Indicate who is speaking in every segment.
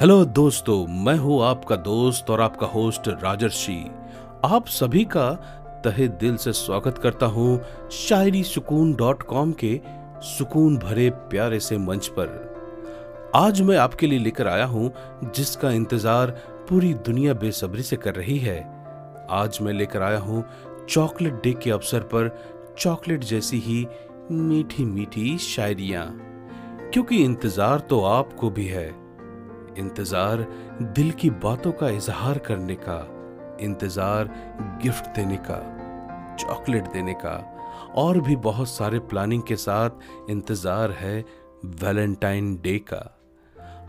Speaker 1: Hello दोस्तों, मैं हूँ आपका दोस्त और आपका होस्ट राजर्षि। आप सभी का तहे दिल से स्वागत करता हूँ शायरी सुकून डॉट कॉम के सुकून भरे प्यारे से मंच पर। आज मैं आपके लिए लेकर आया हूँ, जिसका इंतज़ार पूरी दुनिया बेसब्री से कर रही है। आज मैं लेकर आया हूँ चॉकलेट डे के अवसर पर चॉकलेट जैसी ही मीठी मीठी शायरिया। क्योंकि इंतज़ार तो आपको भी है। इंतज़ार दिल की बातों का इजहार करने का, इंतज़ार गिफ्ट देने का, चॉकलेट देने का, और भी बहुत सारे प्लानिंग के साथ इंतज़ार है वैलेंटाइन डे का।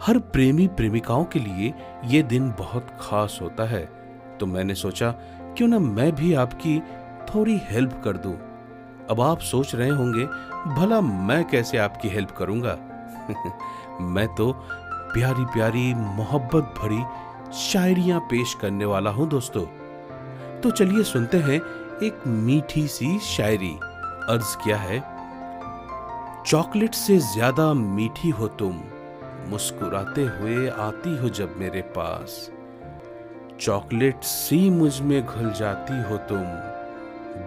Speaker 1: हर प्रेमी प्रेमिकाओं के लिए ये दिन बहुत खास होता है तो मैंने सोचा, क्यों ना मैं भी आपकी थोड़ी हेल्प कर दूँ? अब आप सोच रहे होंगे, भला मैं कैसे आपकी हेल्प करूँगा? मैं तो प्यारी प्यारी मोहब्बत भरी शायरियाँ पेश करने वाला हूँ दोस्तों। तो चलिए सुनते हैं एक मीठी सी शायरी। अर्ज़ किया है, चॉकलेट से ज़्यादा मीठी हो तुम, मुस्कुराते हुए आती हो जब मेरे पास। चॉकलेट सी मुझमें घुल जाती हो तुम,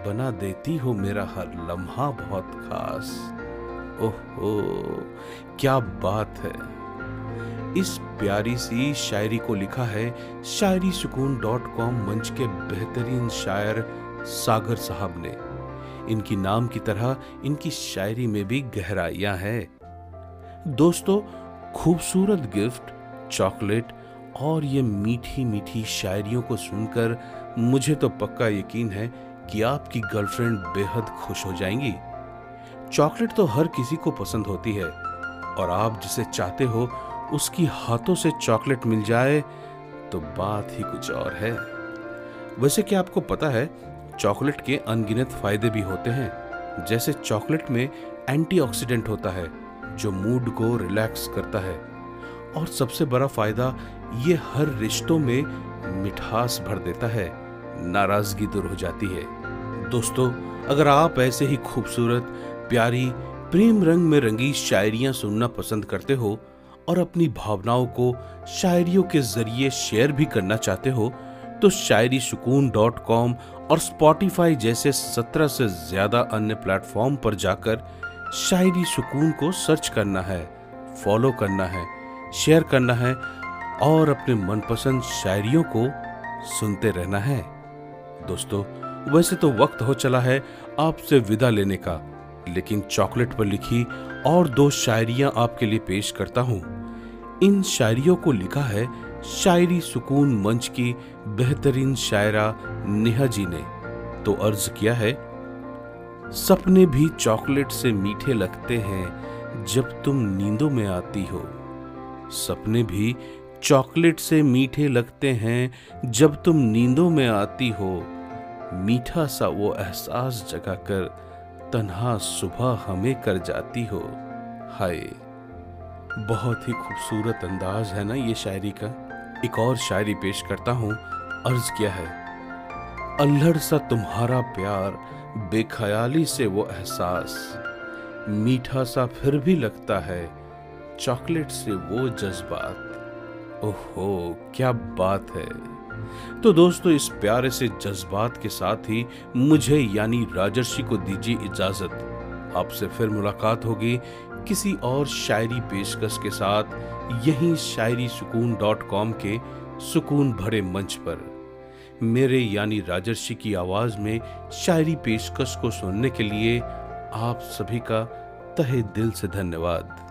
Speaker 1: बना देती हो मेरा हर लम्हा बहुत खास। ओहो, क्या बात है। इस प्यारी सी शायरी को लिखा है शायरी सुकून डॉट कॉम मंच के बेहतरीन शायर सागर साहब ने। इनकी नाम की तरह इनकी शायरी में भी गहराइयाँ हैं। दोस्तों, खूबसूरत गिफ्ट, चॉकलेट और ये मीठी मीठी शायरियों को सुनकर मुझे तो पक्का यकीन है कि आपकी गर्लफ्रेंड बेहद खुश हो जाएँगी। चॉकलेट तो हर किसी को पसंद होती है और आप जिसे चाहते हो उसकी हाथों से चॉकलेट मिल जाए तो बात ही कुछ और है। वैसे क्या आपको पता है, चॉकलेट के अनगिनत फ़ायदे भी होते हैं। जैसे चॉकलेट में एंटीऑक्सीडेंट होता है, जो मूड को रिलैक्स करता है। और सबसे बड़ा फ़ायदा, ये हर रिश्तों में मिठास भर देता है। नाराज़गी दूर हो जाती है। दोस्तों, अगर आप ऐसे ही खूबसूरत, प्यारी, प्रेम रंग में रंगी शायरियाँ सुनना पसंद करते हो और अपनी भावनाओं को शायरियों के ज़रिए शेयर भी करना चाहते हो तो शायरी सुकून डॉट कॉम और स्पॉटिफाई जैसे सत्रह से ज़्यादा अन्य प्लेटफॉर्म पर जाकर शायरी सुकून को सर्च करना है, फॉलो करना है, शेयर करना है और अपने मनपसंद शायरियों को सुनते रहना है। दोस्तों, वैसे तो वक्त हो चला है आपसे विदा लेने का, लेकिन चॉकलेट पर लिखी और दो शायरियाँ आपके लिए पेश करता हूँ। इन शायरियों को लिखा है शायरी सुकून मंच की बेहतरीन शायरा नेहा जी ने। तो अर्ज़ किया है, सपने भी चॉकलेट से मीठे लगते हैं जब तुम नींदों में आती हो। सपने भी चॉकलेट से मीठे लगते हैं जब तुम नींदों में आती हो। मीठा सा वो एहसास जगाकर तन्हा सुबह हमें कर जाती हो। हाय। बहुत ही खूबसूरत अंदाज है ना ये शायरी का। एक और शायरी पेश करता हूँ। अर्ज़ किया है। अल्हड़ सा तुम्हारा प्यार बेख्याली से वो एहसास। मीठा सा फिर भी लगता है, चॉकलेट से वो जज्बात। ओहो, क्या बात है। तो दोस्तों, इस प्यारे से जज्बात के साथ ही मुझे यानी राजर्षि को दीजिए इजाज़त। आपसे फिर मुलाकात होगी। किसी और शायरी पेशकश के साथ यहीं शायरी सुकून डॉट कॉम के सुकून भरे मंच पर। मेरे यानी राजर्षि की आवाज़ में शायरी पेशकश को सुनने के लिए आप सभी का तहे दिल से धन्यवाद।